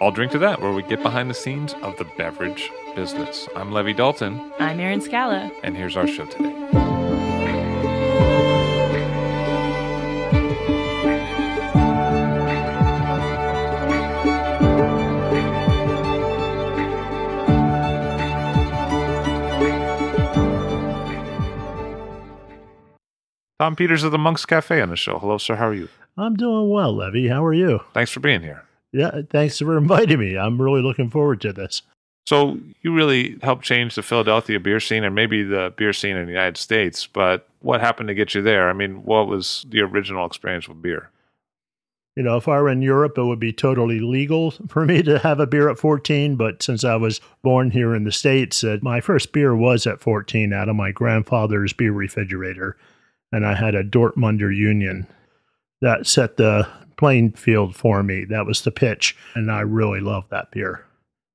I'll drink to that, where we get behind the scenes of the beverage business. I'm Levi Dalton. I'm Erin Scala. And here's our show today. Tom Peters of the Monk's Cafe on the show. Hello, sir. How are you? I'm doing well, Levi. How are you? Thanks for being here. Yeah, thanks for inviting me. I'm really looking forward to this. So, you really helped change the Philadelphia beer scene and maybe the beer scene in the United States. But what happened to get you there? I mean, what was the original experience with beer? You know, if I were in Europe, it would be totally legal for me to have a beer at 14. But since I was born here in the States, uh, my first beer was at 14 out of my grandfather's beer refrigerator and I had a Dortmunder Union that set the playing field for me. That was the pitch, and I really love that beer.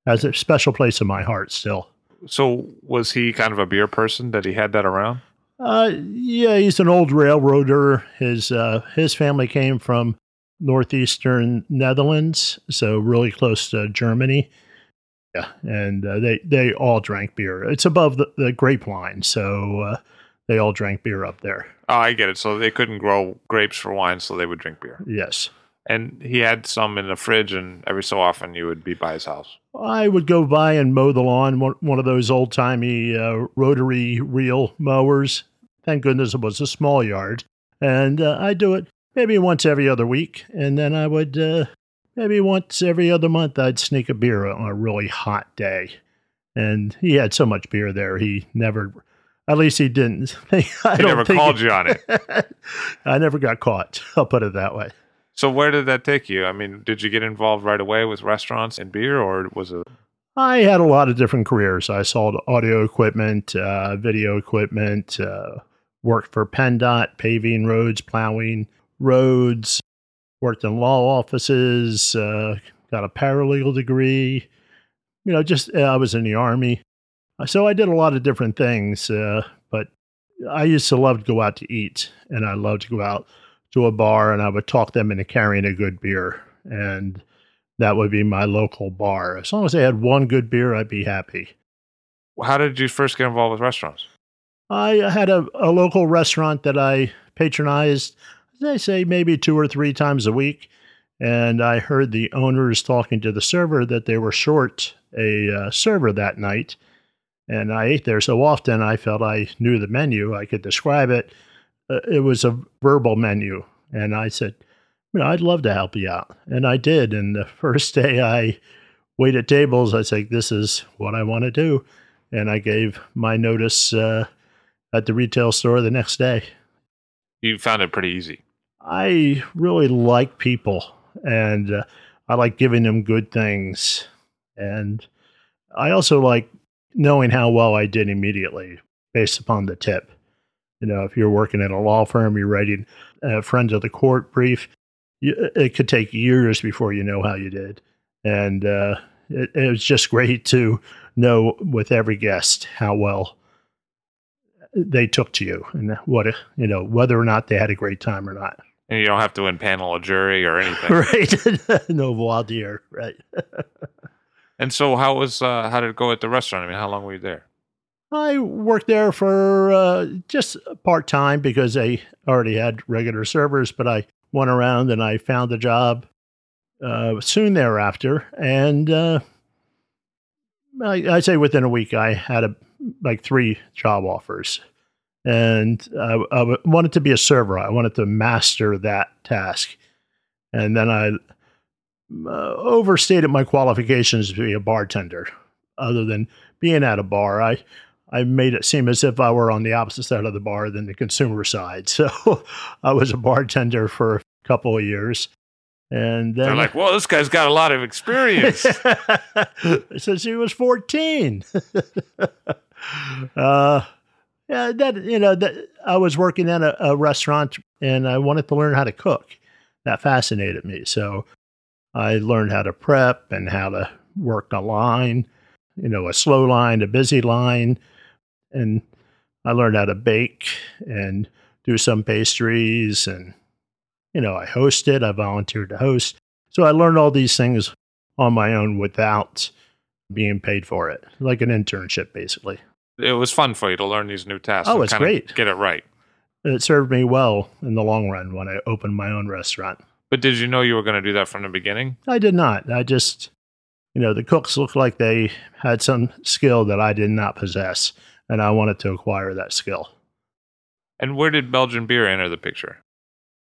Has a special place in my heart still. So, was he kind of a beer person that he had that around? Uh, yeah, he's an old railroader. His uh, his family came from northeastern Netherlands, so really close to Germany. Yeah, and uh, they they all drank beer. It's above the, the grapevine, so uh, they all drank beer up there. Oh, I get it. So they couldn't grow grapes for wine, so they would drink beer. Yes. And he had some in the fridge, and every so often you would be by his house. I would go by and mow the lawn, one of those old timey uh, rotary reel mowers. Thank goodness it was a small yard. And uh, I'd do it maybe once every other week. And then I would, uh, maybe once every other month, I'd sneak a beer on a really hot day. And he had so much beer there, he never at least he didn't. I he never called you on it. I never got caught. I'll put it that way. So where did that take you? I mean, did you get involved right away with restaurants and beer, or was it? I had a lot of different careers. I sold audio equipment, uh, video equipment, uh, worked for PennDOT, paving roads, plowing roads, worked in law offices, uh, got a paralegal degree. You know, just I was in the army. So I did a lot of different things, uh, but I used to love to go out to eat, and I loved to go out to a bar, and I would talk them into carrying a good beer, and that would be my local bar. As long as they had one good beer, I'd be happy. How did you first get involved with restaurants? I had a, a local restaurant that I patronized, they say maybe two or three times a week. And I heard the owners talking to the server that they were short a uh, server that night and I ate there so often I felt I knew the menu. I could describe it. Uh, it was a verbal menu. And I said, you know, I'd love to help you out. And I did. And the first day I waited tables, I said, this is what I want to do. And I gave my notice uh, at the retail store the next day. You found it pretty easy. I really like people and uh, I like giving them good things. And I also like knowing how well I did immediately based upon the tip. You know, if you're working at a law firm, you're writing a friend of the court brief, you, it could take years before you know how you did. And uh, it, it was just great to know with every guest how well they took to you and what, you know, whether or not they had a great time or not. And you don't have to impanel a jury or anything. right. no voir dire. Right. And so, how was uh, how did it go at the restaurant? I mean, how long were you there? I worked there for uh, just part time because they already had regular servers, but I went around and I found a job uh, soon thereafter, and uh, I, I'd say within a week, I had a, like three job offers. And I, I wanted to be a server. I wanted to master that task. And then I uh, overstated my qualifications to be a bartender. Other than being at a bar, I I made it seem as if I were on the opposite side of the bar than the consumer side. So I was a bartender for a couple of years. And then they're like, "Well, this guy's got a lot of experience." Since he was fourteen. uh, yeah, that you know that I was working at a, a restaurant and I wanted to learn how to cook. That fascinated me. So I learned how to prep and how to work a line, you know, a slow line, a busy line. And I learned how to bake and do some pastries. And, you know, I hosted, I volunteered to host. So I learned all these things on my own without being paid for it, like an internship, basically. It was fun for you to learn these new tasks. Oh, it's great. Get it right. It served me well in the long run when I opened my own restaurant. But did you know you were going to do that from the beginning? I did not. I just, you know, the cooks looked like they had some skill that I did not possess, and I wanted to acquire that skill. And where did Belgian beer enter the picture?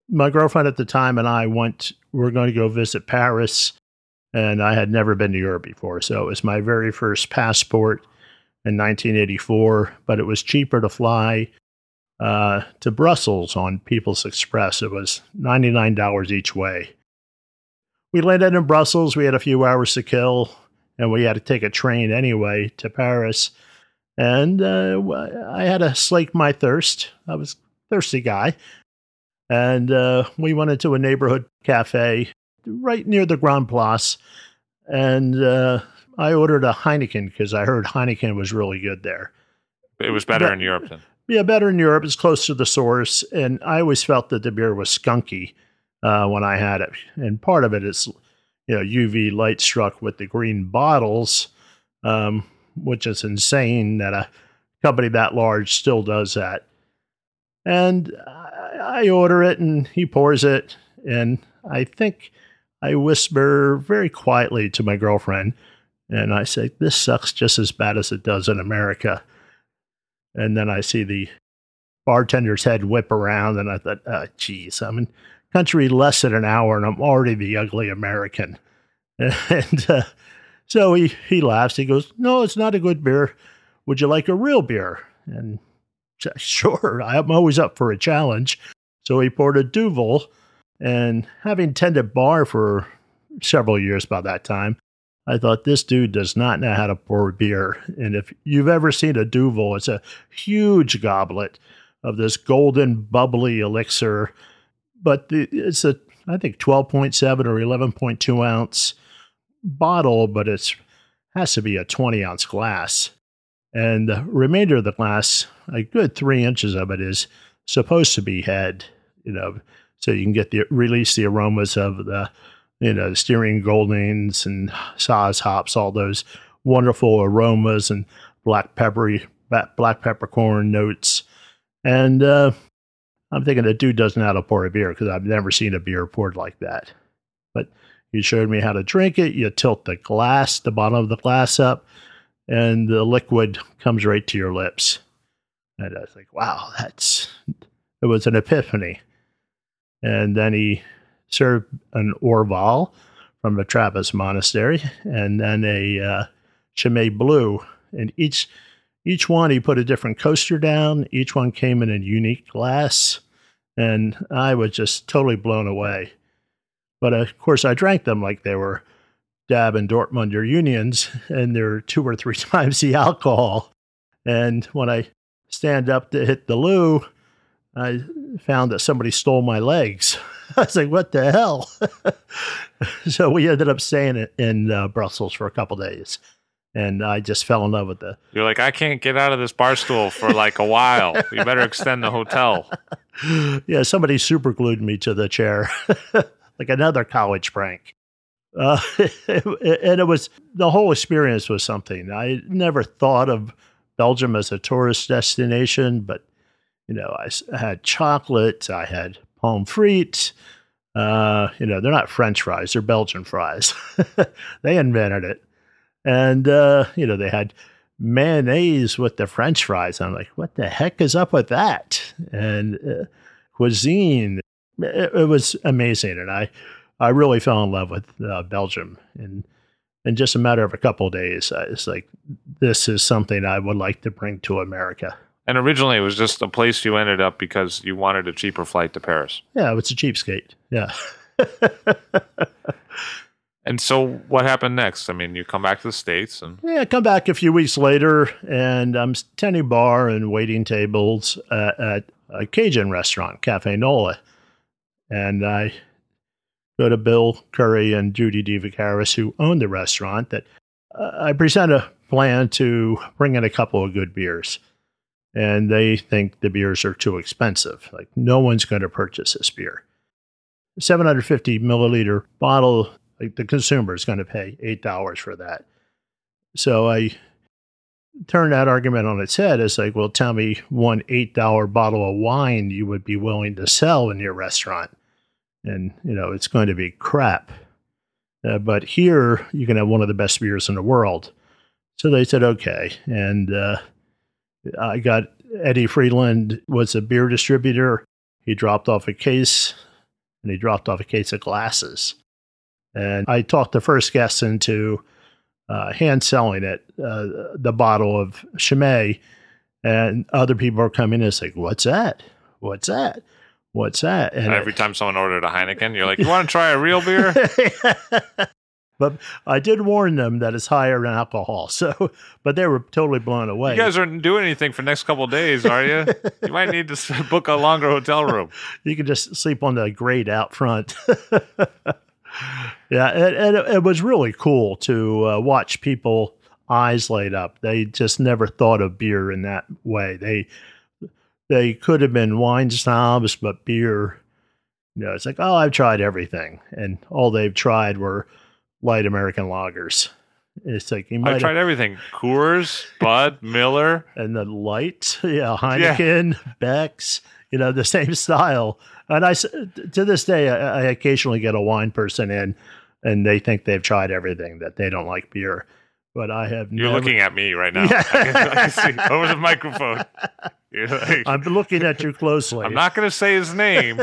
My girlfriend at the time and I went, we are going to go visit Paris, and I had never been to Europe before. So it was my very first passport in 1984, but it was cheaper to fly uh, to Brussels on People's Express. It was $99 each way. We landed in Brussels. We had a few hours to kill, and we had to take a train anyway to Paris. And uh, I had to slake my thirst. I was a thirsty guy. And uh, we went into a neighborhood cafe right near the Grand Place. And uh, I ordered a Heineken because I heard Heineken was really good there. It was better in Europe then yeah, better in Europe. It's close to the source, and I always felt that the beer was skunky uh, when I had it. And part of it is, you know, UV light struck with the green bottles, um, which is insane that a company that large still does that. And I, I order it, and he pours it, and I think I whisper very quietly to my girlfriend, and I say, "This sucks just as bad as it does in America." And then I see the bartender's head whip around, and I thought, oh, geez, I'm in country less than an hour, and I'm already the ugly American. And uh, so he, he laughs. He goes, No, it's not a good beer. Would you like a real beer? And sure, I'm always up for a challenge. So he poured a Duvel, and having tended bar for several years by that time, I thought this dude does not know how to pour beer. And if you've ever seen a Duvel, it's a huge goblet of this golden bubbly elixir, but it's a I think 12.7 or 11.2 ounce bottle, but it's has to be a 20 ounce glass. And the remainder of the glass, a good three inches of it, is supposed to be head, you know, so you can get the release the aromas of the you know, Styrian Goldings and Saaz hops, all those wonderful aromas and black peppery, black peppercorn notes. And uh, I'm thinking the dude doesn't know how to pour a beer because I've never seen a beer poured like that. But he showed me how to drink it. You tilt the glass, the bottom of the glass up, and the liquid comes right to your lips. And I was like, wow, that's, it was an epiphany. And then he served an Orval from the Trappist monastery, and then a uh, Chimay Blue. And each each one, he put a different coaster down. Each one came in a unique glass, and I was just totally blown away. But of course, I drank them like they were Dab and Dortmunder unions, and they're two or three times the alcohol. And when I stand up to hit the loo, I found that somebody stole my legs. I was like, what the hell? so we ended up staying in uh, Brussels for a couple days. And I just fell in love with the. You're like, I can't get out of this bar stool for like a while. You better extend the hotel. Yeah, somebody super glued me to the chair, like another college prank. Uh, and it was the whole experience was something. I never thought of Belgium as a tourist destination, but you know, I had chocolate, I had pommes frites. Uh, you know, they're not French fries; they're Belgian fries. they invented it, And, uh, you know, they had mayonnaise with the french fries. I'm like, what the heck is up with that? And uh, cuisine, it, it, was amazing. And I, I really fell in love with uh, Belgium. And in just a matter of a couple of days, I was like, this is something I would like to bring to America. And originally, it was just a place you ended up because you wanted a cheaper flight to Paris. Yeah, it's a cheapskate. Yeah. and so, what happened next? I mean, you come back to the states, and yeah, come back a few weeks later, and I'm tending bar and waiting tables at, at a Cajun restaurant, Cafe Nola, and I go to Bill Curry and Judy DeVicaris, who own the restaurant. That uh, I present a plan to bring in a couple of good beers and they think the beers are too expensive. Like, no one's going to purchase this beer. 750 milliliter bottle, like the consumer is going to pay $8 for that. So I turn that argument on its head. It's like, well, tell me one $8 bottle of wine you would be willing to sell in your restaurant. And, you know, it's going to be crap. Uh, but here, you can have one of the best beers in the world. So they said, okay. And, uh, I got Eddie Friedland was a beer distributor. He dropped off a case and he dropped off a case of glasses. And I talked the first guest into uh, hand selling it, uh, the bottle of Chimay. And other people are coming in and saying, What's that? What's that? What's that? And every time someone ordered a Heineken, you're like, You want to try a real beer? But I did warn them that it's higher in alcohol. So, but they were totally blown away. You guys aren't doing anything for next couple days, are you? you might need to book a longer hotel room. You can just sleep on the grate out front. yeah, and, it, it, was really cool to uh, watch people eyes light up. They just never thought of beer in that way. They they could have been wine snobs, but beer, you know, it's like, oh, I've tried everything, and all they've tried were light American lagers. It's like you might I tried have, everything: Coors, Bud, Miller, and the light. Yeah, Heineken, yeah. Beck's. You know, the same style. And I to this day, I, I occasionally get a wine person in, and they think they've tried everything that they don't like beer. But I have. You're never, looking at me right now. Yeah. I can, I can see over the microphone. Like, I'm looking at you closely. I'm not going to say his name.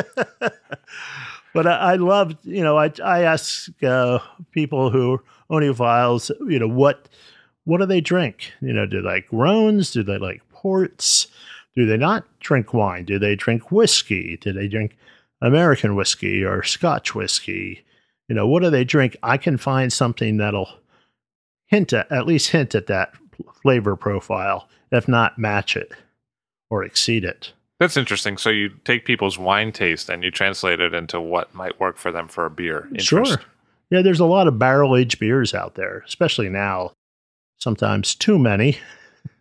But I, I love, you know, I, I ask uh, people who own files, you know, what what do they drink? You know, do they like Rhones? Do they like ports? Do they not drink wine? Do they drink whiskey? Do they drink American whiskey or Scotch whiskey? You know, what do they drink? I can find something that'll hint at, at least hint at that flavor profile, if not match it or exceed it. That's interesting. So you take people's wine taste and you translate it into what might work for them for a beer. Interest. Sure. Yeah, there's a lot of barrel aged beers out there, especially now. Sometimes too many.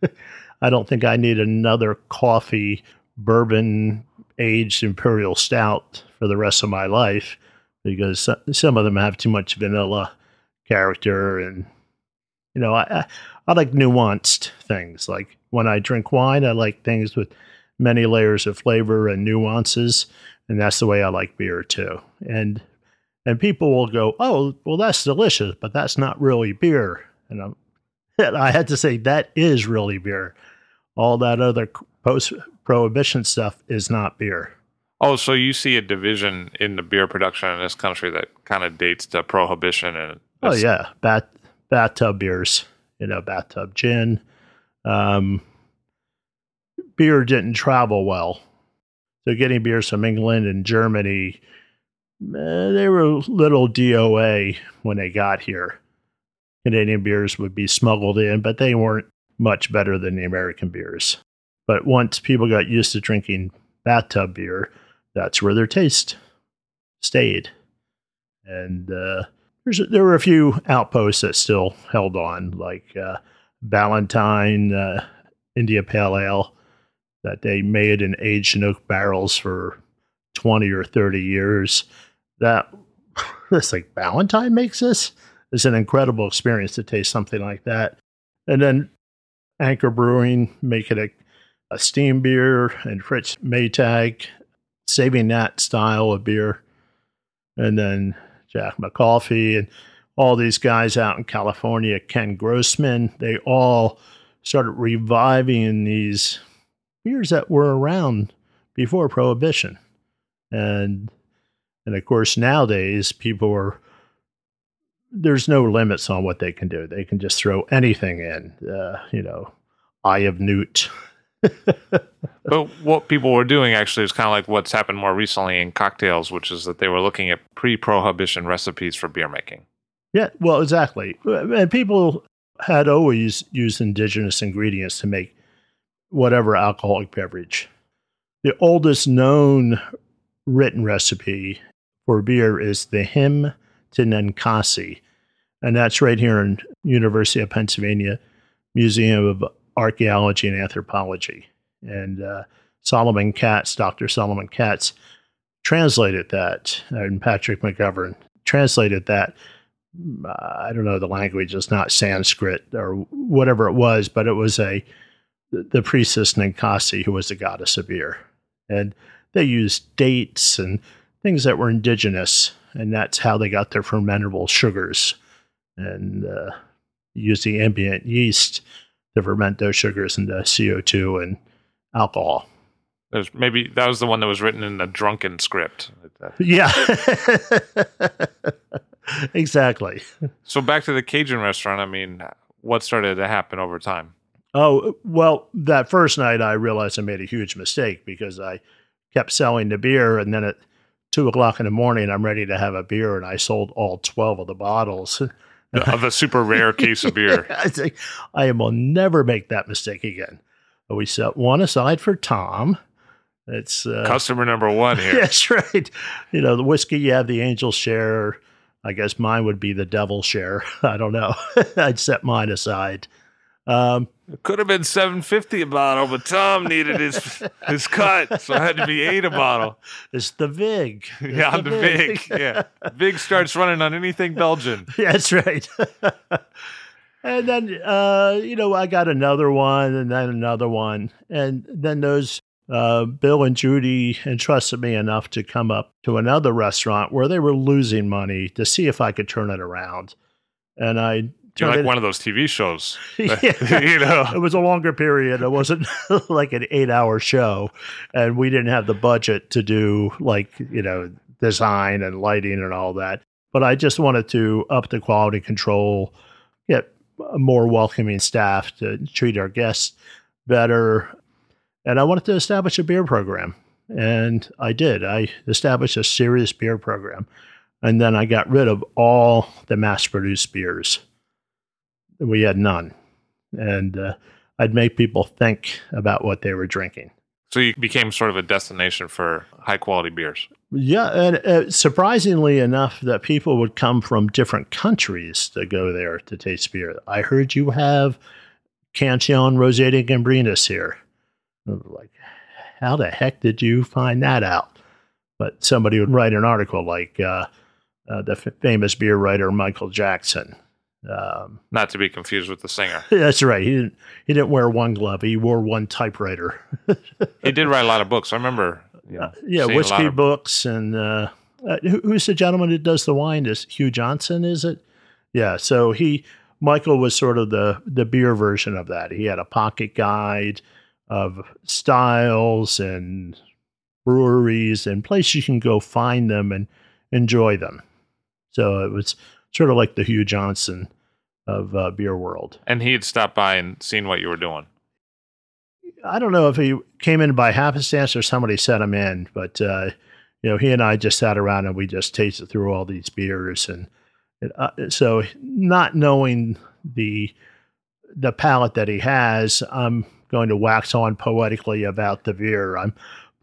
I don't think I need another coffee bourbon aged imperial stout for the rest of my life because some of them have too much vanilla character and you know I, I like nuanced things like when i drink wine i like things with many layers of flavor and nuances, and that's the way I like beer too. And and people will go, "Oh, well, that's delicious, but that's not really beer." And, I'm, and I had to say that is really beer. All that other post prohibition stuff is not beer. Oh, so you see a division in the beer production in this country that kind of dates to prohibition and oh yeah, bat bathtub beers, you know, bathtub gin. Um, beer didn't travel well. So getting beers from England and Germany, eh, they were little DOA when they got here. Canadian beers would be smuggled in, but they weren't much better than the American beers. But once people got used to drinking bathtub beer, that's where their taste stayed. And uh, there were a few outposts that still held on, like uh, Ballantine uh, India Pale Ale that they made in aged in oak barrels for 20 or 30 years. That it's like Ballantine makes this. It's an incredible experience to taste something like that. And then Anchor Brewing making a, a steam beer and Fritz Maytag saving that style of beer. And then Jack McAuliffe and all these guys out in California, Ken Grossman, they all started reviving these beers that were around before Prohibition. And and of course nowadays people are there's no limits on what they can do. They can just throw anything in. Uh, you know, Eye of Newt. but what people were doing actually is kind of like what's happened more recently in cocktails, which is that they were looking at pre-prohibition recipes for beer making. Yeah, well, exactly. And people had always used indigenous ingredients to make whatever alcoholic beverage. The oldest known written recipe for beer is the hymn to Ninkasi, and that's right here in University of Pennsylvania Museum of Archaeology and Anthropology. And uh, Solomon Katz, Dr. Solomon Katz, translated that, and Patrick McGovern translated that. I don't know the language; it's not Sanskrit or whatever it was, but it was a the priestess Ninkasi, who was the goddess of beer, and they used dates and things that were indigenous and that's how they got their fermentable sugars and uh, use the ambient yeast to ferment those sugars into CO2 and alcohol. There's maybe that was the one that was written in the drunken script. Yeah, exactly. So back to the Cajun restaurant. I mean, what started to happen over time? Oh well, that first night I realized I made a huge mistake because I kept selling the beer, and then at two o'clock in the morning, I'm ready to have a beer, and I sold all 12 of the bottles. of a super rare case of beer. I think I will never make that mistake again. We set one aside for Tom. It's uh, customer number one here. That's right. You know, the whiskey, you have the angel share. I guess mine would be the devil share. I don't know. I'd set mine aside. Um, it could have been seven fifty a bottle, but Tom needed his his cut, so it had to be eight a bottle. It's the Vig. It's yeah, the, the Vig. Vig. yeah, Vig starts running on anything Belgian. Yeah, That's right. and then uh, you know I got another one, and then another one, and then those uh, Bill and Judy entrusted me enough to come up to another restaurant where they were losing money to see if I could turn it around. And I you're like one of those TV shows. yeah. you know, it was a longer period. It wasn't like an eight-hour show, and we didn't have the budget to do like you know design and lighting and all that. But I just wanted to up the quality control, get a more welcoming staff to treat our guests better, and I wanted to establish a beer program, and I did. I established a serious beer program, and then I got rid of all the mass-produced beers we had none. And uh, I'd make people think about what they were drinking. So you became sort of a destination for high quality beers. Yeah, and uh, surprisingly enough, that people would come from different countries to go there to taste beer. I heard you have Cantillon Rosé de Gambrinus here. like, how the heck did you find that out? But somebody would write an article like uh, uh, the f- famous beer writer Michael Jackson um, Not to be confused with the singer. That's right. He didn't. He didn't wear one glove. He wore one typewriter. he did write a lot of books. I remember. You know, uh, yeah, whiskey of... books and uh, uh, who, who's the gentleman who does the wine? Is Hugh Johnson? Is it? Yeah. So he Michael was sort of the the beer version of that. He had a pocket guide of styles and breweries and places you can go find them and enjoy them. So it was sort of like the Hugh Johnson of uh, beer world. And he had stopped by and seen what you were doing. I don't know if he came in by happenstance or somebody sent him in, but uh, you know, he and I just sat around and we just tasted through all these beers, and uh, so not knowing the the palate that he has, I'm going to wax on poetically about the beer. I'm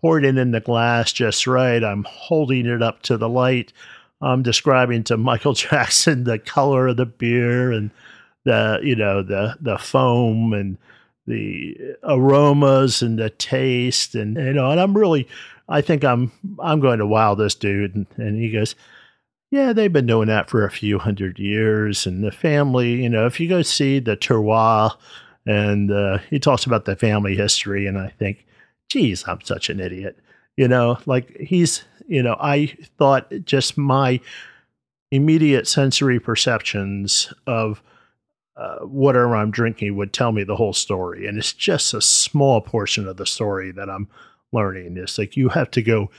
pouring it in the glass just right. I'm holding it up to the light. I'm describing to Michael Jackson the color of the beer and the you know the the foam and the aromas and the taste and you know and I'm really I think I'm I'm going to wow this dude. And, and he goes yeah they've been doing that for a few hundred years. And the family you know if you go see the terroir and uh, he talks about the family history and I think geez I'm such an idiot. You know like he's you know, I thought just my immediate sensory perceptions of uh, whatever I'm drinking would tell me the whole story. And it's just a small portion of the story that I'm learning. It's like you have to go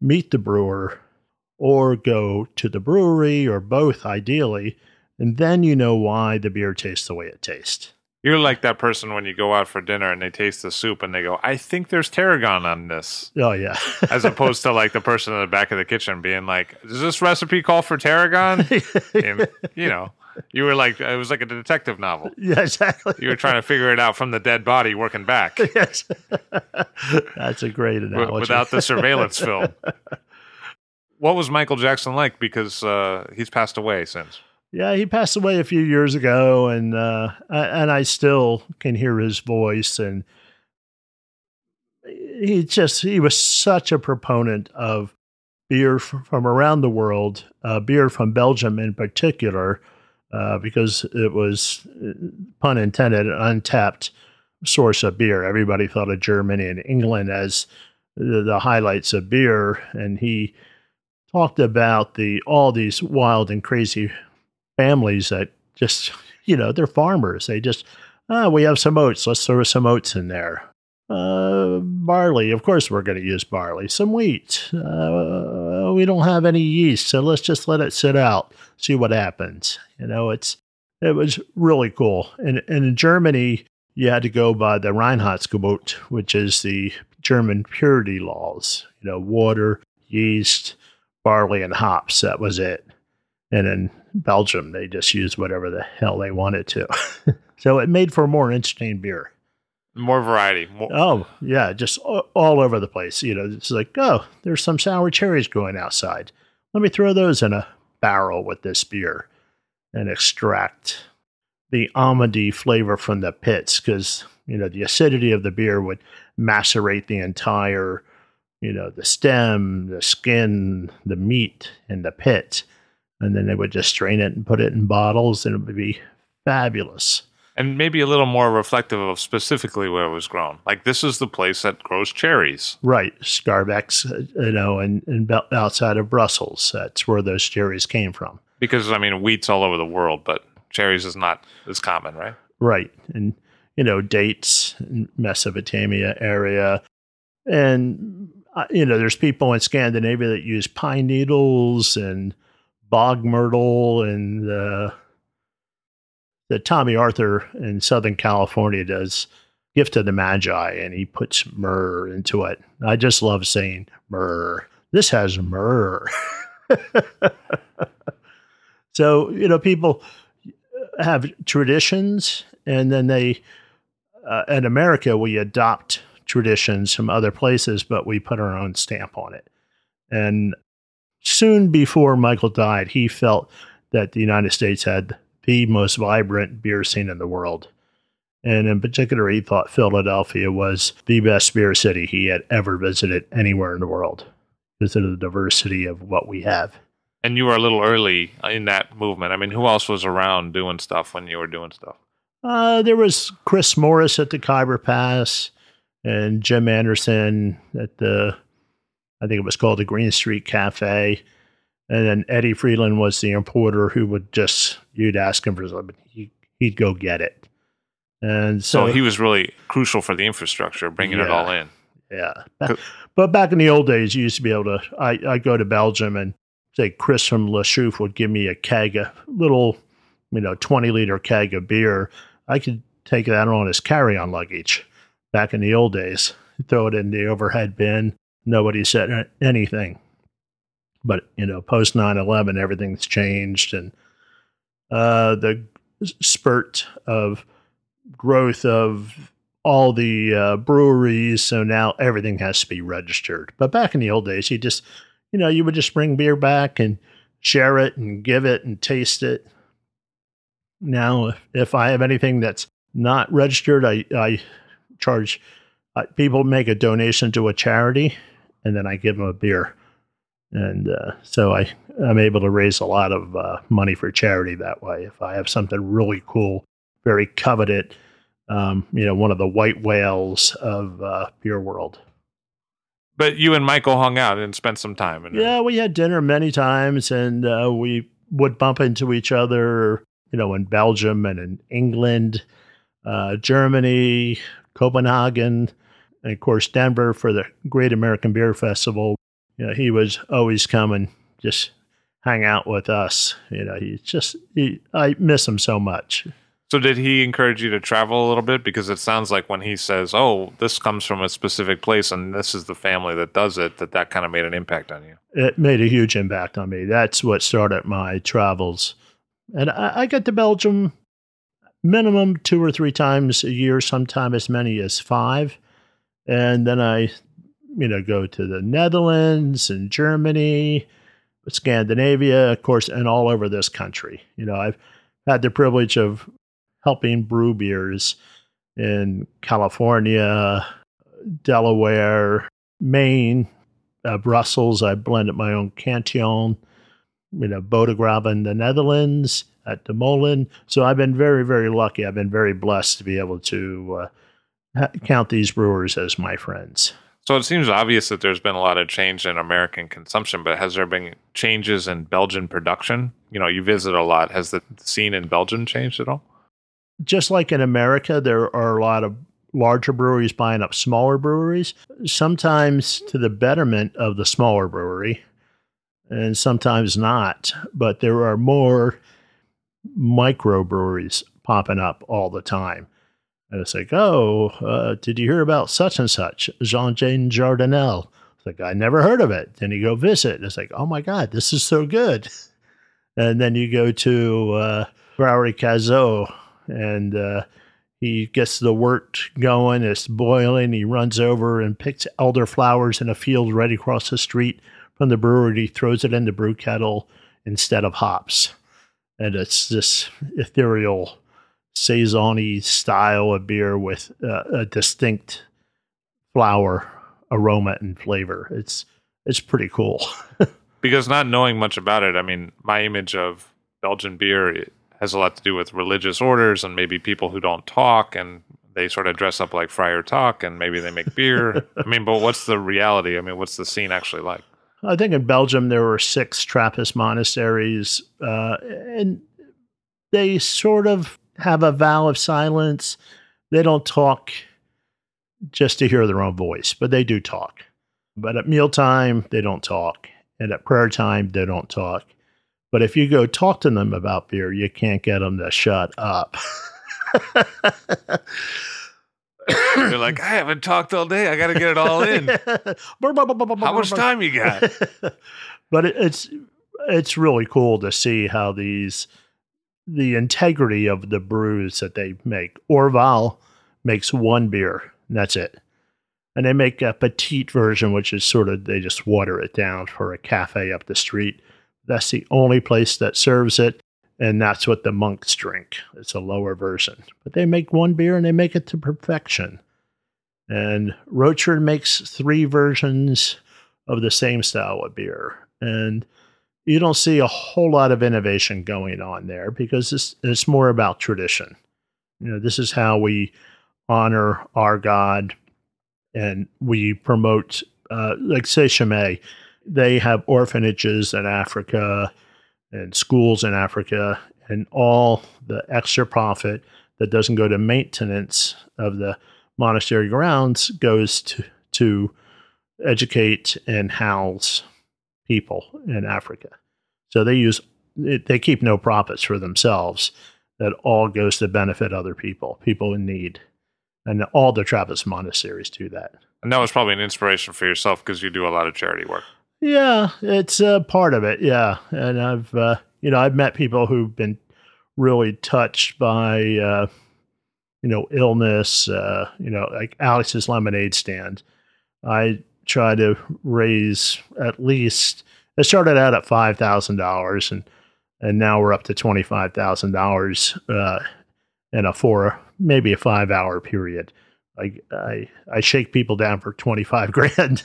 meet the brewer or go to the brewery or both, ideally, and then you know why the beer tastes the way it tastes. You're like that person when you go out for dinner and they taste the soup and they go, I think there's tarragon on this. Oh, yeah. As opposed to like the person in the back of the kitchen being like, Does this recipe call for tarragon? and, you know, you were like, it was like a detective novel. Yeah, exactly. You were trying to figure it out from the dead body working back. yes. That's a great analogy. Without the surveillance film. What was Michael Jackson like? Because uh, he's passed away since. Yeah, he passed away a few years ago, and uh, and I still can hear his voice, and he just he was such a proponent of beer from around the world, uh, beer from Belgium in particular, uh, because it was pun intended an untapped source of beer. Everybody thought of Germany and England as the, the highlights of beer, and he talked about the all these wild and crazy families that just, you know, they're farmers. They just, ah, we have some oats. Let's throw some oats in there. Uh, barley, of course, we're going to use barley. Some wheat. Uh, we don't have any yeast, so let's just let it sit out, see what happens. You know, it's it was really cool. And, and in Germany, you had to go by the Reinheitsgebot, which is the German purity laws. You know, water, yeast, barley, and hops. That was it. And in Belgium, they just used whatever the hell they wanted to. so it made for more interesting beer. More variety. More- oh, yeah, just all over the place. You know, it's like, oh, there's some sour cherries growing outside. Let me throw those in a barrel with this beer and extract the almondy flavor from the pits because, you know, the acidity of the beer would macerate the entire, you know, the stem, the skin, the meat, and the pit and then they would just strain it and put it in bottles, and it would be fabulous. And maybe a little more reflective of specifically where it was grown. Like this is the place that grows cherries, right? Schaerbeek's, you know, and, and outside of Brussels, that's where those cherries came from. Because I mean, wheat's all over the world, but cherries is not as common, right? Right, and you know, dates, in Mesopotamia area, and uh, you know, there's people in Scandinavia that use pine needles and bog myrtle and the the Tomme Arthur in Southern California does Gift of the Magi, and he puts myrrh into it. I just love saying myrrh. This has myrrh. so you know, people have traditions, and then they uh, in America we adopt traditions from other places, but we put our own stamp on it. And soon before Michael died, he felt that the United States had the most vibrant beer scene in the world. And in particular, he thought Philadelphia was the best beer city he had ever visited anywhere in the world because of the diversity of what we have. And you were a little early in that movement. I mean, who else was around doing stuff when you were doing stuff? Uh, there was Chris Morris at the Khyber Pass and Jim Anderson at the I think it was called the Green Street Cafe. And then Eddie Friedland was the importer who would just, you'd ask him for something, he, he'd go get it. And so, so, he was really crucial for the infrastructure, bringing yeah, it all in. Yeah. but back in the old days, you used to be able to, I, I go to Belgium and say Chris from La Chouffe would give me a keg, a little, you know, 20 liter keg of beer. I could take that on as carry on luggage back in the old days, throw it in the overhead bin nobody said anything. But, you know, post 9 11, everything's changed. And uh, the spurt of growth of all the uh, breweries. So now everything has to be registered. But back in the old days, you just, you know, you would just bring beer back and share it and give it and taste it. Now, if, if I have anything that's not registered, I, I charge uh, people make a donation to a charity and then I give them a beer. And uh, so I, I'm able to raise a lot of uh, money for charity that way. If I have something really cool, very coveted, um, you know, one of the white whales of uh, beer world. But you and Michael hung out and spent some time. yeah, we had dinner many times, and uh, we would bump into each other, you know, in Belgium and in England, uh, Germany, Copenhagen, and of course Denver for the Great American Beer Festival. You know, he was always coming, just hang out with us. You know, he just he, I miss him so much. So did he encourage you to travel a little bit? Because it sounds like when he says, "Oh, this comes from a specific place, and this is the family that does it," that that kind of made an impact on you. It made a huge impact on me. That's what started my travels, and I, I get to Belgium minimum two or three times a year, sometimes as many as five, and then I, you know, go to the Netherlands and Germany, Scandinavia, of course, and all over this country. You know, I've had the privilege of helping brew beers in California, Delaware, Maine, uh, Brussels. I blended my own Cantillon, you know, Bodegraven in the Netherlands, at De Molen. So I've been very, very lucky. I've been very blessed to be able to uh, count these brewers as my friends. So it seems obvious that there's been a lot of change in American consumption, but has there been changes in Belgian production? You know, you visit a lot. Has the scene in Belgium changed at all? just like in America, there are a lot of larger breweries buying up smaller breweries, sometimes to the betterment of the smaller brewery, and sometimes not. But there are more microbreweries popping up all the time. And it's like, oh, uh, did you hear about such and such, Jean Jane Jardinel? It's like, I never heard of it. Then you go visit. It's like, oh my God, this is so good. And then you go to uh, Brouwerij Cazeau and uh, he gets the wort going. It's boiling. He runs over and picks elderflowers in a field right across the street from the brewery. He throws it in the brew kettle instead of hops, and it's this ethereal saison style of beer with uh, a distinct flower aroma and flavor. It's it's pretty cool. because not knowing much about it, I mean, my image of Belgian beer has a lot to do with religious orders and maybe people who don't talk and they sort of dress up like Friar Tuck and maybe they make beer. I mean, but what's the reality? I mean, what's the scene actually like? I think in Belgium there were six Trappist monasteries, uh, and they sort of have a vow of silence. They don't talk just to hear their own voice, but they do talk. But at mealtime, they don't talk. And at prayer time, they don't talk. But if you go talk to them about beer, you can't get them to shut up. You're like, I haven't talked all day. I got to get it all in. how much time you got? but it's it's really cool to see how these the integrity of the brews that they make. Orval makes one beer, and that's it. And they make a petite version, which is sort of they just water it down for a cafe up the street. That's the only place that serves it. And that's what the monks drink. It's a lower version. But they make one beer and they make it to perfection. And Rochefort makes three versions of the same style of beer. And you don't see a whole lot of innovation going on there because it's, it's more about tradition. You know, this is how we honor our God and we promote, uh, like say Chimay, they have orphanages in Africa and schools in Africa, and all the extra profit that doesn't go to maintenance of the monastery grounds goes to, to educate and house people in Africa. So they use they keep no profits for themselves. That all goes to benefit other people, people in need, and all the Trappist monasteries do that. And that was probably an inspiration for yourself because you do a lot of charity work. Yeah, it's a part of it. Yeah, and I've uh, you know I've met people who've been really touched by uh, you know illness. Uh, you know, like Alex's lemonade stand. I try to raise at least. It started out at five thousand dollars, and and now we're up to twenty five thousand uh, dollars in a four maybe a five hour period. I I I shake people down for twenty five grand.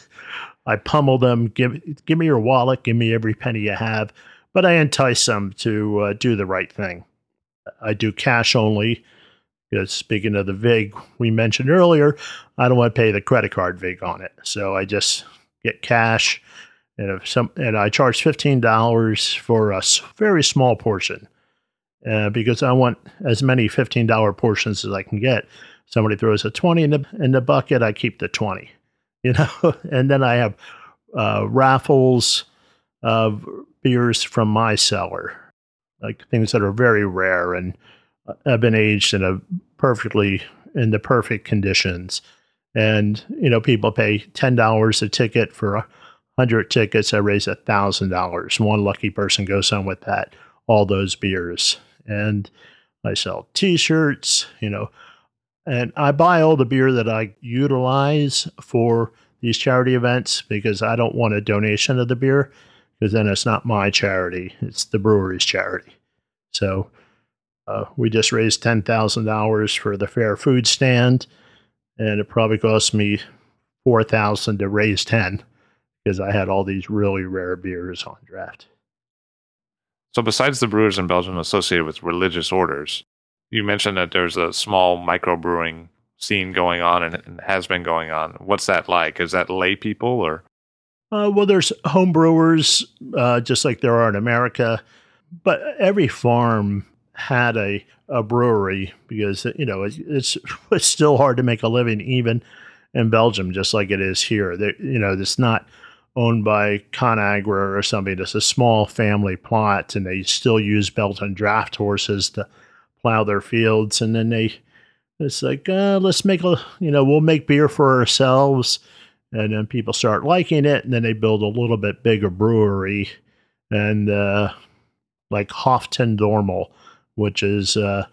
I pummel them. Give give me your wallet. Give me every penny you have. But I entice them to uh, do the right thing. I do cash only. Because speaking of the VIG we mentioned earlier, I don't want to pay the credit card VIG on it. So I just get cash and if some and I charge fifteen dollars for a very small portion, uh, because I want as many fifteen dollar portions as I can get. Somebody throws a twenty in the in the bucket, I keep the twenty, you know, and then I have uh, raffles of beers from my cellar, like things that are very rare and have been aged in a perfectly in the perfect conditions. And you know, people pay ten dollars a ticket for a hundred tickets. I raise a thousand dollars. One lucky person goes home with that, all those beers. And I sell T-shirts, you know, and I buy all the beer that I utilize for these charity events because I don't want a donation of the beer because then it's not my charity; it's the brewery's charity. So uh, we just raised ten thousand dollars for the fair food stand, and it probably cost me four thousand to raise ten because I had all these really rare beers on draft. So, besides the brewers in Belgium associated with religious orders, you mentioned that there's a small microbrewing scene going on and, and has been going on. What's that like? Is that lay people or? Uh, well, there's home brewers, uh, just like there are in America, but every farm had a, a brewery because you know it's, it's it's still hard to make a living even in Belgium, just like it is here. You know, it's not owned by Conagra or somebody. It's a small family plot, and they still use Belgian draft horses to plow their fields. And then they, it's like, uh, let's make a, you know, we'll make beer for ourselves. And then people start liking it, and then they build a little bit bigger brewery, and uh, like Hof ten Dormaal, which is uh,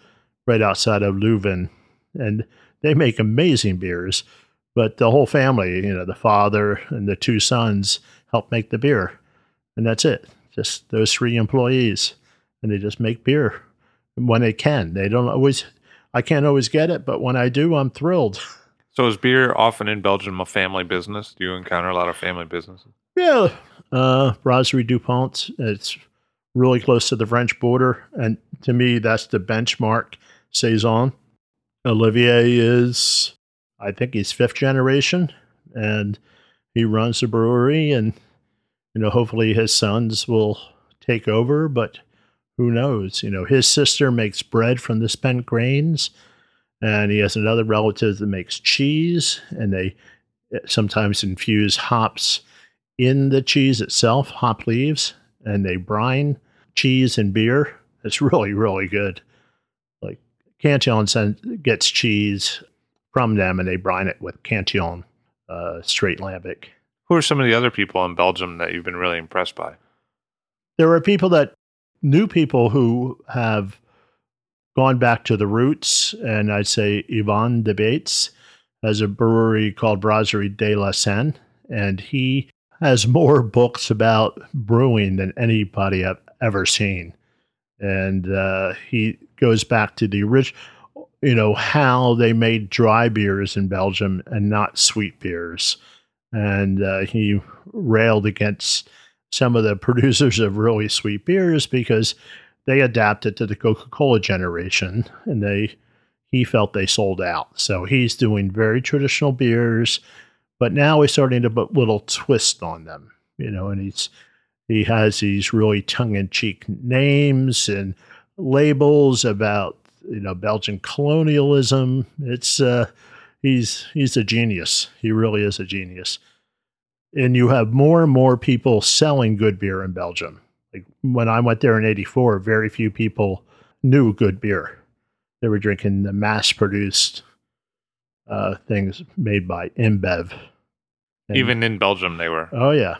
right outside of Leuven, and they make amazing beers. But the whole family, you know, the father and the two sons help make the beer. And that's it. Just those three employees. And they just make beer when they can. They don't always, I can't always get it, but when I do, I'm thrilled. So is beer often in Belgium a family business? Do you encounter a lot of family businesses? Yeah. Uh, Brasserie Dupont, it's really close to the French border. And to me, that's the benchmark. Saison. Olivier is I think he's fifth generation, and he runs the brewery, and you know, hopefully his sons will take over, but who knows? You know, his sister makes bread from the spent grains, and he has another relative that makes cheese, and they eh, sometimes infuse hops in the cheese itself, hop leaves, and they brine cheese and beer. It's really, really good. Like Cantillon gets cheese from them, and they brine it with Cantillon uh, straight lambic. Who are some of the other people in Belgium that you've been really impressed by? There are people that new people who have gone back to the roots, and I'd say Yvan de Baets has a brewery called Brasserie de la Senne, and he has more books about brewing than anybody I've ever seen. And uh, he goes back to the original you know, how they made dry beers in Belgium and not sweet beers. And uh, he railed against some of the producers of really sweet beers because they adapted to the Coca Cola generation and they he felt they sold out. So he's doing very traditional beers, but now he's starting to put little twist on them, you know, and he's he has these really tongue in cheek names and labels about you know Belgian colonialism. It's uh, he's he's a genius. He really is a genius. And you have more and more people selling good beer in Belgium. Like when I went there in '84, very few people knew good beer. They were drinking the mass-produced uh, things made by InBev. And, Even in Belgium, they were. Oh yeah,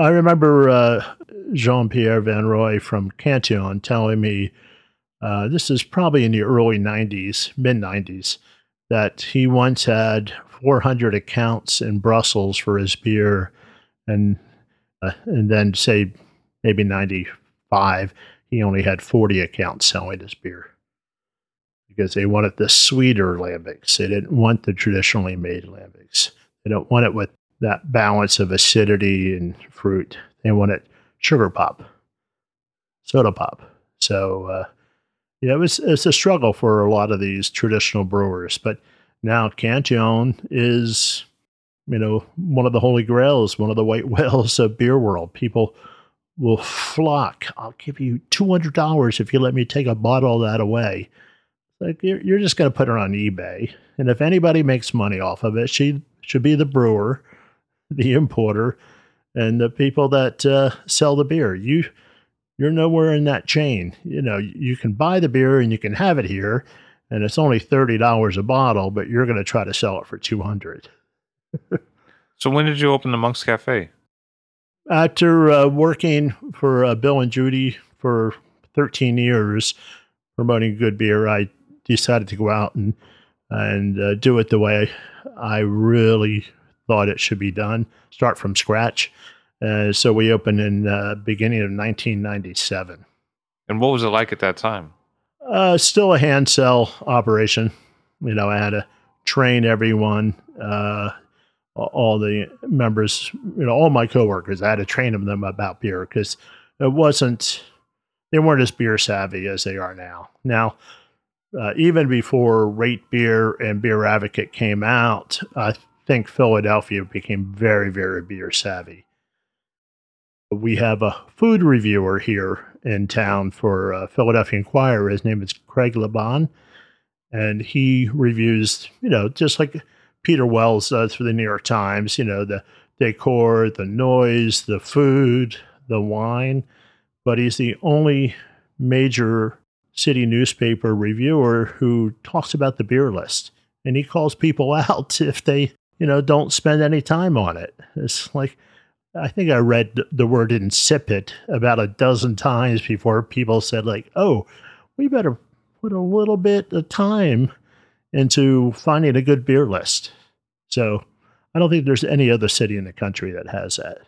I remember uh, Jean Pierre Van Roy from Cantillon telling me uh, this is probably in the early 90s, mid 90s, that he once had 400 accounts in Brussels for his beer. And, uh, and then, say, maybe 95, he only had 40 accounts selling his beer because they wanted the sweeter lambics. They didn't want the traditionally made lambics. They don't want it with that balance of acidity and fruit. They want it sugar pop, soda pop. So, uh, yeah, it was it's a struggle for a lot of these traditional brewers, but now Cantillon is you know, one of the holy grails, one of the white whales of beer world. People will flock. I'll give you $200 if you let me take a bottle of that away. Like you're, you're just going to put it on eBay. And if anybody makes money off of it, she should be the brewer, the importer, and the people that uh, sell the beer. You, you're nowhere in that chain. You know, you can buy the beer and you can have it here, and it's only thirty dollars a bottle, but you're going to try to sell it for two hundred. so when did you open the Monk's Cafe? After uh, working for uh, Bill and Judy for 13 years, promoting good beer, I decided to go out and and uh, do it the way I really thought it should be done. Start from scratch. Uh, so we opened in uh, beginning of 1997. And what was it like at that time? Uh, still a hand sell operation. You know, I had to train everyone, uh, all the members, you know, all my coworkers. I had to train them about beer because it wasn't, they weren't as beer savvy as they are now. Now, uh, even before Rate Beer and Beer Advocate came out, I think Philadelphia became very, very beer savvy. We have a food reviewer here in town for uh, Philadelphia Inquirer. His name is Craig LaBan, and he reviews, you know, just like Peter Wells does for the New York Times, you know, the decor, the noise, the food, the wine. But he's the only major city newspaper reviewer who talks about the beer list and he calls people out if they, you know, don't spend any time on it. It's like, I think I read the word insipid about a dozen times before people said, like, oh, we better put a little bit of time into finding a good beer list. So I don't think there's any other city in the country that has that.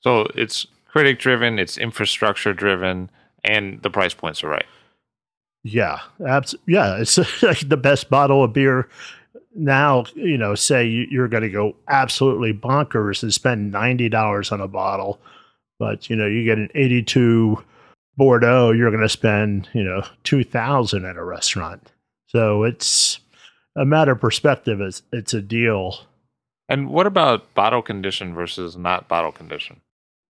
So it's critic driven, it's infrastructure driven, and the price points are right. Yeah, abs- yeah, it's like the best bottle of beer now. You know, say you're going to go absolutely bonkers and spend ninety dollars on a bottle, but you know you get an eighty-two Bordeaux, you're going to spend you know two thousand at a restaurant. So it's a matter of perspective. It's it's a deal. And what about bottle condition versus not bottle condition?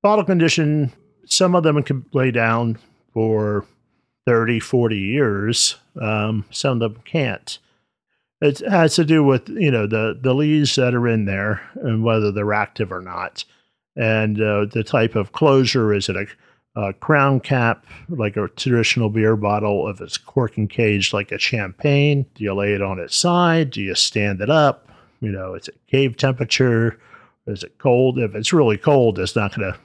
Bottle condition, some of them can lay down for 30, 40 years. Um, some of them can't. It has to do with you know the the leaves that are in there and whether they're active or not, and uh, the type of closure. Is it a, a, crown cap like a traditional beer bottle? If it's cork and cage like a champagne, do you lay it on its side? Do you stand it up? You know, is it cave temperature? Is it cold? If it's really cold, it's not going to,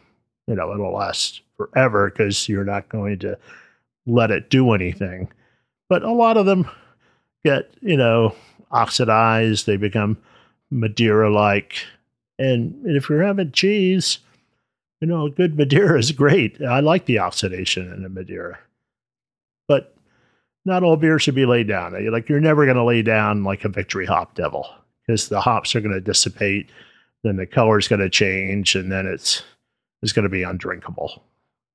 you know, it'll last forever because you're not going to let it do anything. But a lot of them get, you know, oxidized, they become Madeira like. And, if you're having cheese, you know, a good Madeira is great. I like the oxidation in a Madeira. But not all beer should be laid down. Like you're never going to lay down like a victory hop devil because the hops are going to dissipate, then the color's going to change, and then it's it's going to be undrinkable.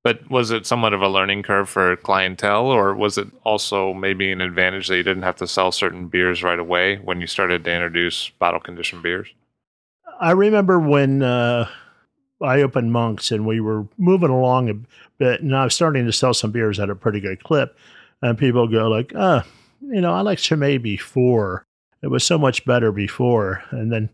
But was it somewhat of a learning curve for clientele, or was it also maybe an advantage that you didn't have to sell certain beers right away when you started to introduce bottle conditioned beers? I remember when uh, I opened Monks and we were moving along a bit, and I was starting to sell some beers at a pretty good clip, and people go like, "Ah, you know, I like Chimay before. It was so much better before," and then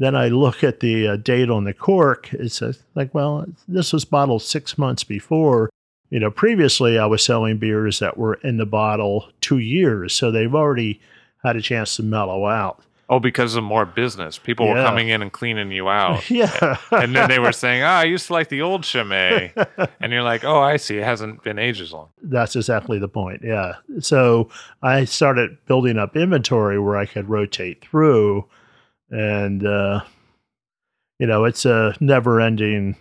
then I look at the uh, date on the cork. It's like, well, this was bottled six months before. You know, previously I was selling beers that were in the bottle two years, so they've already had a chance to mellow out. Oh, because of more business. People yeah. were coming in and cleaning you out. yeah. and then they were saying, oh, I used to like the old Chimay. and you're like, oh, I see. It hasn't been ages long. That's exactly the point. Yeah. So I started building up inventory where I could rotate through and uh, you know it's a never-ending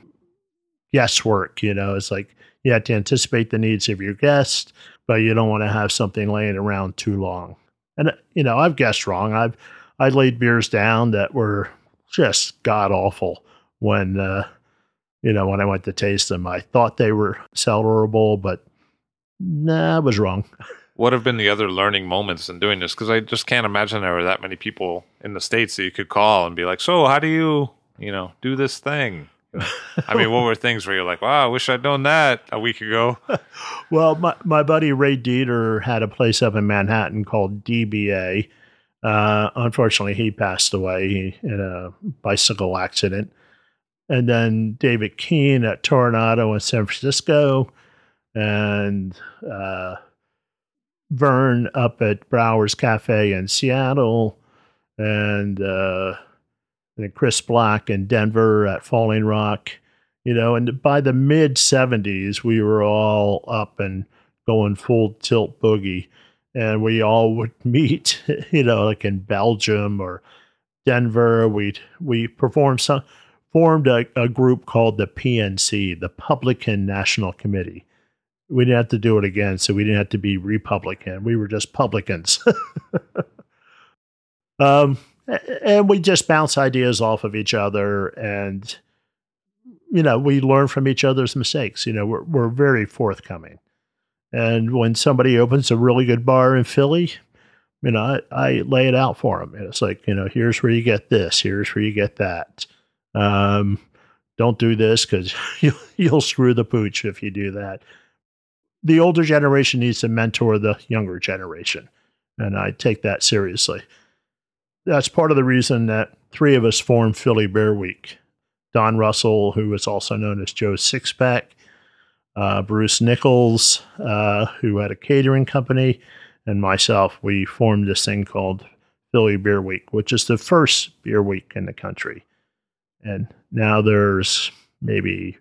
guesswork. You know, it's like you have to anticipate the needs of your guest, but you don't want to have something laying around too long. And you know, I've guessed wrong. I've I laid beers down that were just god awful when uh, you know when I went to taste them. I thought they were cellarable, but nah, I was wrong. what have been the other learning moments in doing this? Because I just can't imagine there were that many people in the states that you could call and be like, "So, how do you, you know, do this thing?" I mean, what were things where you're like, "Wow, I wish I'd known that a week ago." well, my my buddy Ray Deter had a place up in Manhattan called DBA. Uh, unfortunately, he passed away in a bicycle accident. And then David Keene at Toronado in San Francisco, and uh, Vern up at Brouwer's Cafe in Seattle, and uh, Chris Black in Denver at Falling Rock. You know, and by the mid 70s, we were all up and going full tilt boogie. And we all would meet, you know, like in Belgium or Denver. We we performed some formed a, a group called the PNC, the Publican National Committee we didn't have to do it again, so we didn't have to be Republican. We were just publicans. um, and we just bounce ideas off of each other, and you know, we learn from each other's mistakes. You know, we're we're very forthcoming. And when somebody opens a really good bar in Philly, you know, I, I lay it out for them. And it's like, you know, here's where you get this, here's where you get that. Um, don't do this because you'll, you'll screw the pooch if you do that the older generation needs to mentor the younger generation. And I take that seriously. That's part of the reason that three of us formed Philly Beer Week. Don Russell, who is also known as Joe Sixpack, uh, Bruce Nichols, uh, who had a catering company, and myself, we formed this thing called Philly Beer Week, which is the first beer week in the country. And now there's maybe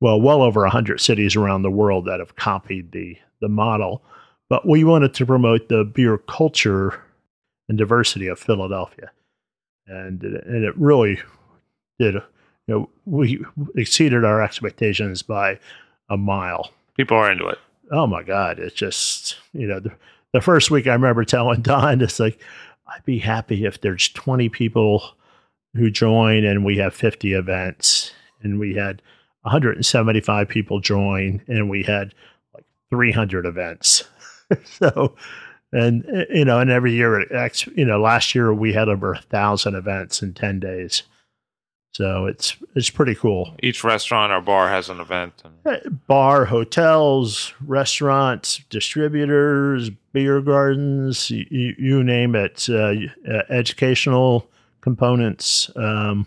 well, well over 100 cities around the world that have copied the, the model. But we wanted to promote the beer culture and diversity of Philadelphia. And, and it really did, you know, we exceeded our expectations by a mile. People are into it. Oh my God. It's just, you know, the, the first week I remember telling Don, it's like, I'd be happy if there's 20 people who join and we have 50 events. And we had 175 people join, and we had like 300 events. so, and you know, and every year, you know, last year we had over a thousand events in 10 days. So it's it's pretty cool. Each restaurant or bar has an event. And- uh, bar, hotels, restaurants, distributors, beer gardens, you, you name it. Uh, uh educational components. Um,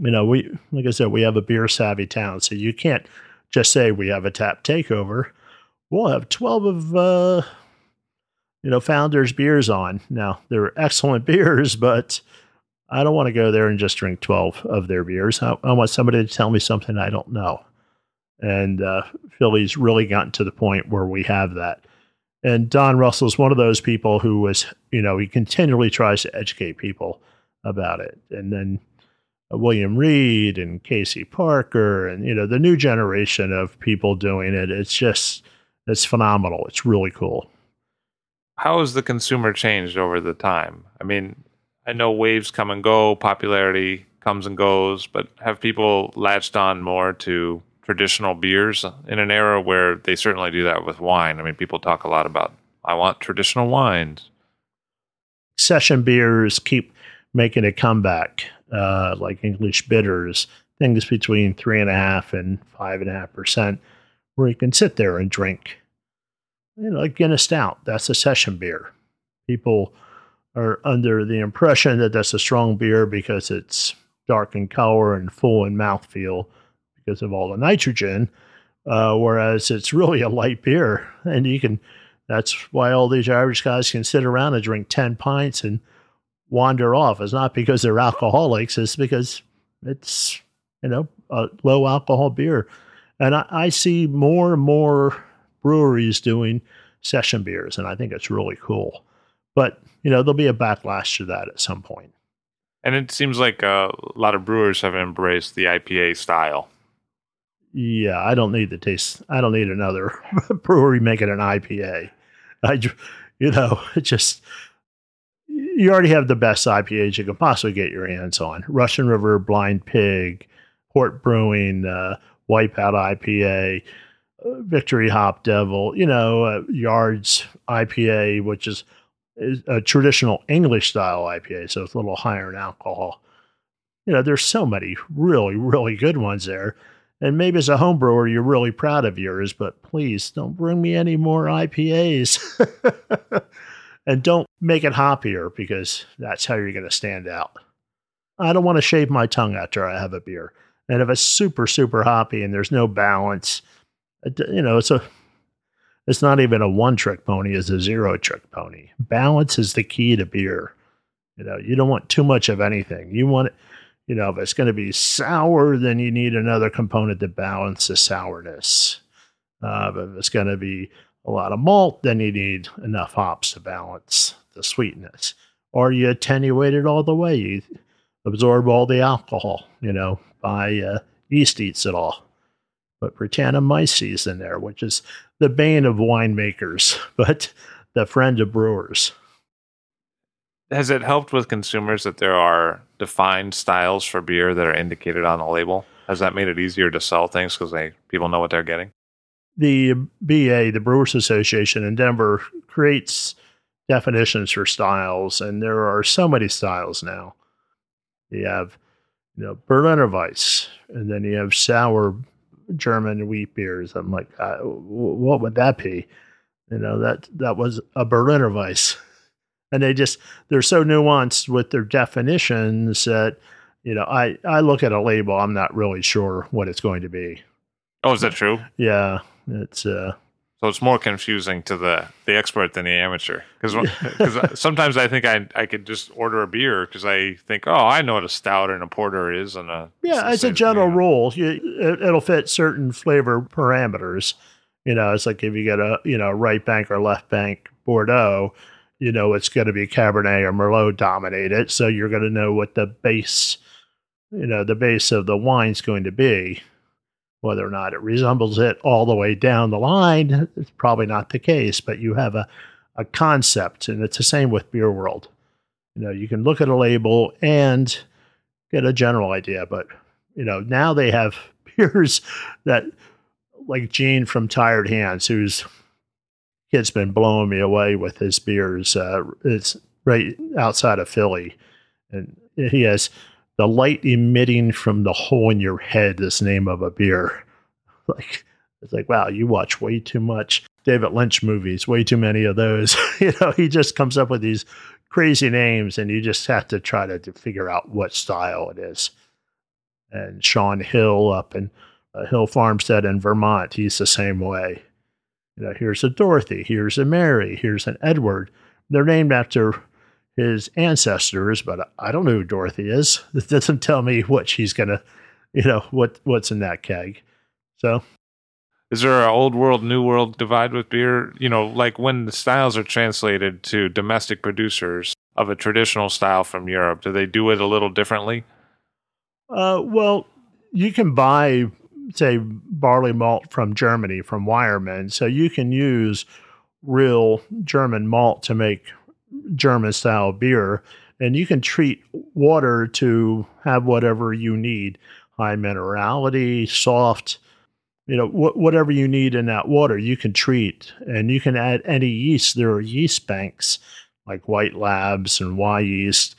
you know, we like I said, we have a beer savvy town, so you can't just say we have a tap takeover. We'll have twelve of uh, you know founders beers on. Now they're excellent beers, but I don't want to go there and just drink twelve of their beers. I, I want somebody to tell me something I don't know. And uh, Philly's really gotten to the point where we have that. And Don Russell is one of those people who was, you know, he continually tries to educate people about it. And then Uh, William Reed and Casey Parker and you know the new generation of people doing it. It's just it's phenomenal. It's really cool. How has the consumer changed over the time? I mean, I know waves come and go, popularity comes and goes, but have people latched on more to traditional beers in an era where they certainly do that with wine? I mean, people talk a lot about I want traditional wines. Session beers keep making a comeback uh, like English bitters, things between three and a half and five and a half percent, where you can sit there and drink. You know, like Guinness Stout, that's a session beer. People are under the impression that that's a strong beer because it's dark in color and full in mouthfeel because of all the nitrogen, uh, whereas it's really a light beer. And you can, that's why all these Irish guys can sit around and drink 10 pints and wander off. It's not because they're alcoholics, it's because it's, you know, a low alcohol beer. And I, I see more and more breweries doing session beers, and I think it's really cool. But, you know, there'll be a backlash to that at some point. And it seems like uh, a lot of brewers have embraced the IPA style. Yeah, I don't need the taste. I don't need another brewery making an IPA. I, you know, it just you already have the best IPAs you can possibly get your hands on. Russian River, Blind Pig, Port Brewing, uh, Wipeout IPA, Victory Hop Devil, you know, uh, Yards IPA, which is, is a traditional English style IPA, so it's a little higher in alcohol. You know, there's so many really, really good ones there. And maybe as a home brewer, you're really proud of yours, but please don't bring me any more IPAs. and don't make it hoppier because that's how you're going to stand out. I don't want to shave my tongue after I have a beer. And if it's super, super hoppy and there's no balance, you know, it's a it's not even a one trick pony, it's a zero trick pony. Balance is the key to beer. You know, you don't want too much of anything. You want it, you know, if it's going to be sour, then you need another component to balance the sourness. Uh, if it's going to be a lot of malt, then you need enough hops to balance the sweetness. Or you attenuate it all the way. You absorb all the alcohol, you know, by uh, yeast eats it all. But Brettanomyces in there, which is the bane of winemakers, but the friend of brewers. Has it helped with consumers that there are defined styles for beer that are indicated on the label? Has that made it easier to sell things because people know what they're getting? The BA, the Brewers Association in Denver, creates definitions for styles, and there are so many styles now. You have, you know, Berliner Weiss, and then you have sour German wheat beers. I'm like, uh, what would that be? You know, that that was a Berliner Weiss, and they just they're so nuanced with their definitions that you know, I I look at a label, I'm not really sure what it's going to be. Oh, is that true? Yeah, it's uh so it's more confusing to the the expert than the amateur. Because because sometimes I think I I could just order a beer because I think oh I know what a stout and a porter is and a yeah it's a general rule. You, it, it'll fit certain flavor parameters. You know it's like if you get a you know right bank or left bank Bordeaux you know it's going to be Cabernet or Merlot dominated. So you're going to know what the base you know the base of the wine's going to be whether or not it resembles it all the way down the line, it's probably not the case, but you have a, a concept, and it's the same with Beer World. You know, you can look at a label and get a general idea, but you know, now they have beers that like Jean from Tired Hands, whose kid's been blowing me away with his beers. Uh, it's right outside of Philly, and he has the light emitting from the hole in your head is name of a beer. Like it's like, wow, you watch way too much David Lynch movies, way too many of those. you know, he just comes up with these crazy names and you just have to try to, to figure out what style it is. And Shaun Hill up in uh, Hill Farmstead in Vermont, he's the same way. You know, here's a Dorothy, here's a Mary, here's an Edward. They're named after his ancestors, but I don't know who Dorothy is. It doesn't tell me what she's gonna, you know, what what's in that keg. So, is there an old world, new world divide with beer? You know, like when the styles are translated to domestic producers of a traditional style from Europe, do they do it a little differently? Uh, well, you can buy, say, barley malt from Germany from Weyermann, so you can use real German malt to make German style beer, and you can treat water to have whatever you need high minerality, soft, you know, wh- whatever you need in that water, you can treat. And you can add any yeast. There are yeast banks like White Labs and Wyeast.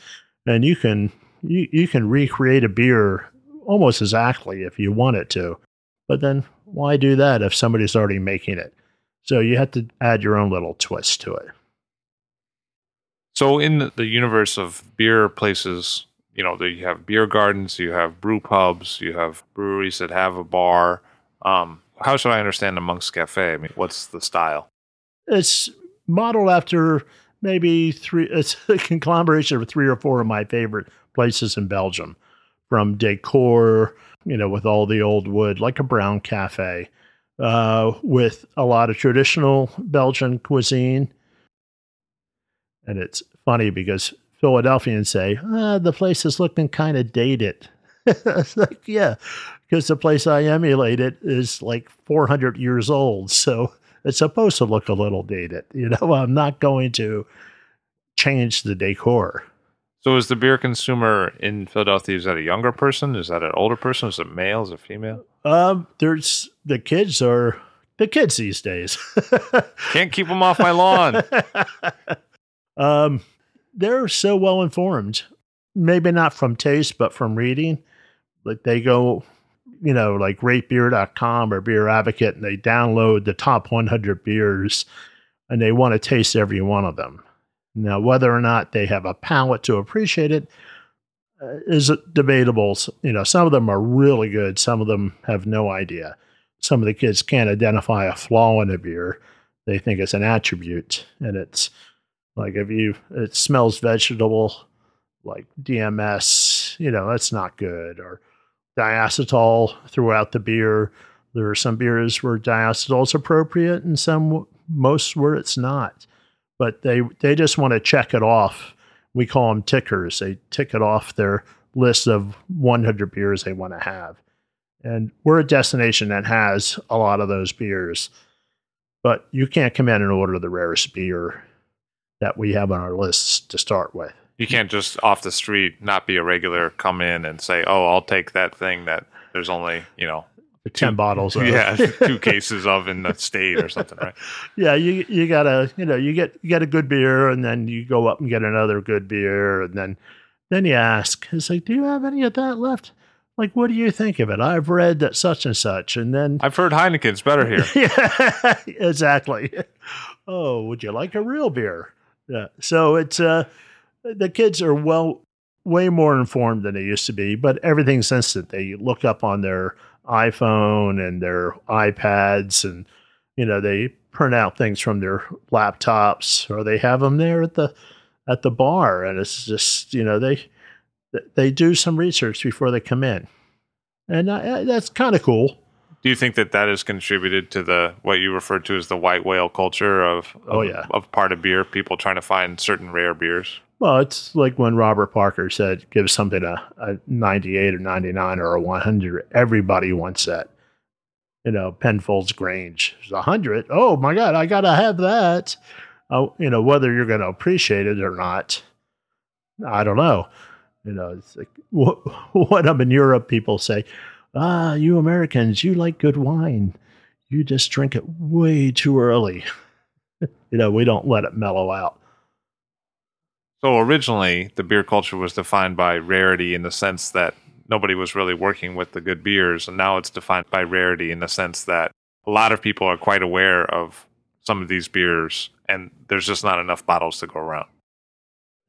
and you can you, you can recreate a beer almost exactly if you want it to. But then why do that if somebody's already making it? So you have to add your own little twist to it. So in the universe of beer places, you know, you have beer gardens, you have brew pubs, you have breweries that have a bar. Um, how should I understand the Monk's Cafe? I mean, what's the style? It's modeled after maybe three. It's a conglomeration of three or four of my favorite places in Belgium, from decor, you know, with all the old wood, like a brown cafe, uh, with a lot of traditional Belgian cuisine and it's funny because Philadelphians say, ah, the place is looking kind of dated. it's like, yeah, because the place I emulated is like 400 years old. So it's supposed to look a little dated. You know, I'm not going to change the decor. So is the beer consumer in Philadelphia, is that a younger person? Is that an older person? Is it male? Is it female? Um, there's the kids are the kids these days. Can't keep them off my lawn. um, they're so well informed. Maybe not from taste, but from reading. Like they go, you know, like ratebeer.com or Beer Advocate, and they download the top 100 beers, and they want to taste every one of them. Now, whether or not they have a palate to appreciate it uh, is debatable. You know, some of them are really good. Some of them have no idea. Some of the kids can't identify a flaw in a beer. They think it's an attribute, and it's like if you it smells vegetable, like DMS, you know, that's not good. Or diacetyl throughout the beer. There are some beers where diacetyl is appropriate, and some most where it's not. But they they just want to check it off. We call them tickers. They tick it off their list of 100 beers they want to have. And we're a destination that has a lot of those beers. But you can't come in and order the rarest beer that we have on our lists to start with. You can't just off the street not be a regular come in and say, "Oh, I'll take that thing that there's only you know ten two, bottles of yeah two cases of in the state or something right? Yeah you you gotta you know you get you get a good beer and then you go up and get another good beer and then then you ask it's like do you have any of that left? Like what do you think of it? I've read that such and such and then i've heard heineken's better here. Yeah exactly. Oh would you like a real beer yeah. So it's uh the kids are well way more informed than they used to be but everything's instant they look up on their iphone and their ipads and you know they print out things from their laptops or they have them there at the at the bar and it's just you know they they do some research before they come in. And that's kind of cool do you think that that has contributed to the what you refer to as the white whale culture of, oh, of oh yeah of part of beer people trying to find certain rare beers well, it's like when Robert Parker said, give something a, a 98 or 99 or a 100. Everybody wants that. You know, Penfolds Grange is 100. Oh my God, I got to have that. Oh, you know, whether you're going to appreciate it or not, I don't know. You know, it's like when I'm in Europe, people say, ah, you Americans, you like good wine. You just drink it way too early. you know, we don't let it mellow out. So originally, the beer culture was defined by rarity in the sense that nobody was really working with the good beers, and now it's defined by rarity in the sense that a lot of people are quite aware of some of these beers, and there's just not enough bottles to go around.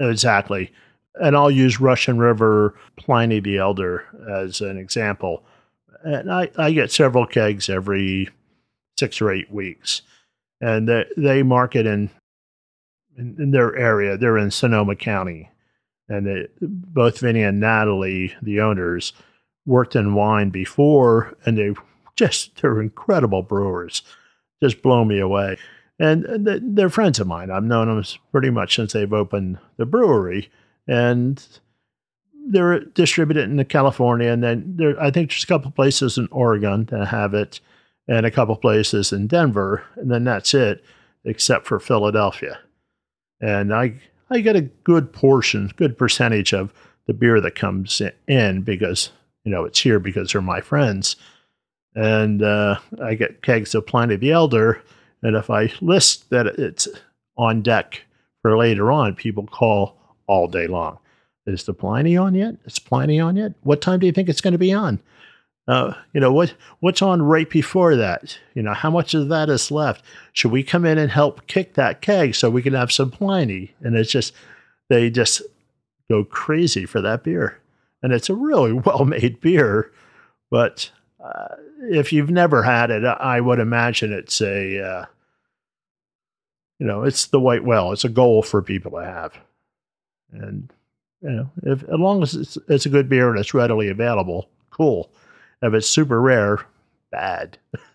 Exactly. And I'll use Russian River Pliny the Elder as an example. And I, I get several kegs every six or eight weeks. And they, they market in in, in their area. They're in Sonoma County, and they, both Vinnie and Natalie, the owners, worked in wine before, and they just they're incredible brewers. Just blow me away. And they're friends of mine. I've known them pretty much since they've opened the brewery, and they're distributed in California. And then there, I think there's a couple places in Oregon that have it, and a couple places in Denver, and then that's it, except for Philadelphia and I I get a good portion, good percentage of the beer that comes in because you know it's here because they're my friends, and uh, I get kegs of Pliny the Elder, and if I list that it's on deck for later on, people call all day long. Is the Pliny on yet? Is Pliny on yet? What time do you think it's going to be on? Uh, you know what what's on right before that you know how much of that is left should we come in and help kick that keg so we can have some pliny and it's just they just go crazy for that beer and it's a really well made beer but uh, if you've never had it i would imagine it's a uh, you know it's the white whale it's a goal for people to have and you know if as long as it's, it's a good beer and it's readily available cool if it's super rare, bad.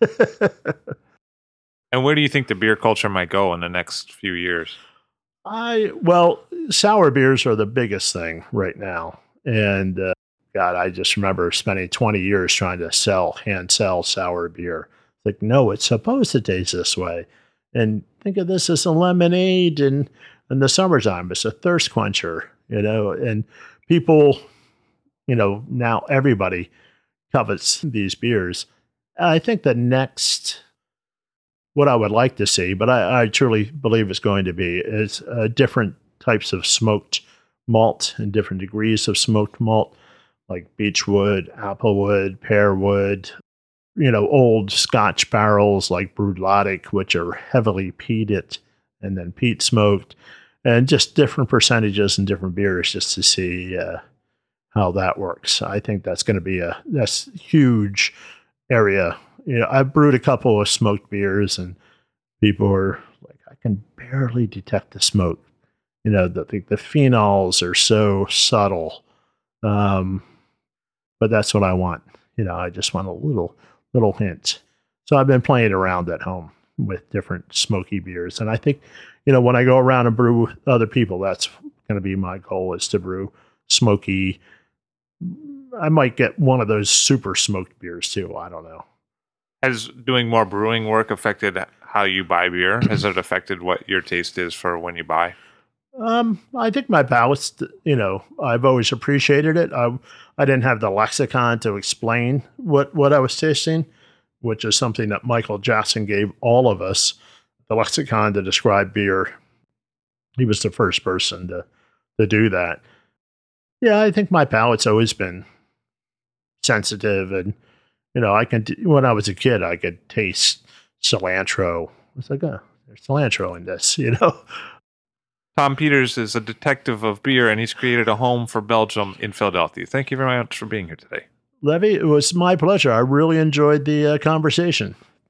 and where do you think the beer culture might go in the next few years? I well, sour beers are the biggest thing right now, and uh, God, I just remember spending 20 years trying to sell hand sell sour beer. Like, no, it's supposed to taste this way, and think of this as a lemonade in in the summertime. It's a thirst quencher, you know, and people, you know, now everybody covets these beers. I think the next what I would like to see, but I, I truly believe it's going to be is uh, different types of smoked malt and different degrees of smoked malt, like beechwood, applewood, pearwood, you know, old Scotch barrels like Bruichladdich, which are heavily peated and then peat smoked, and just different percentages and different beers just to see uh, how that works. I think that's going to be a that's huge area. You know, I brewed a couple of smoked beers, and people are like, I can barely detect the smoke. You know, the the, the phenols are so subtle, um, but that's what I want. You know, I just want a little little hint. So I've been playing around at home with different smoky beers, and I think, you know, when I go around and brew with other people, that's going to be my goal is to brew smoky I might get one of those super smoked beers too. I don't know. Has doing more brewing work affected how you buy beer? Has it affected what your taste is for when you buy? Um, I think my palate's, you know, I've always appreciated it. I, I didn't have the lexicon to explain what, what I was tasting, which is something that Michael Jackson gave all of us the lexicon to describe beer. He was the first person to, to do that. Yeah, I think my palate's always been sensitive, and you know, I can. When I was a kid, I could taste cilantro. It's like, oh, there's cilantro in this, you know. Tom Peters is a detective of beer, and he's created a home for Belgium in Philadelphia. Thank you very much for being here today. Levi, it was my pleasure. I really enjoyed the uh, conversation.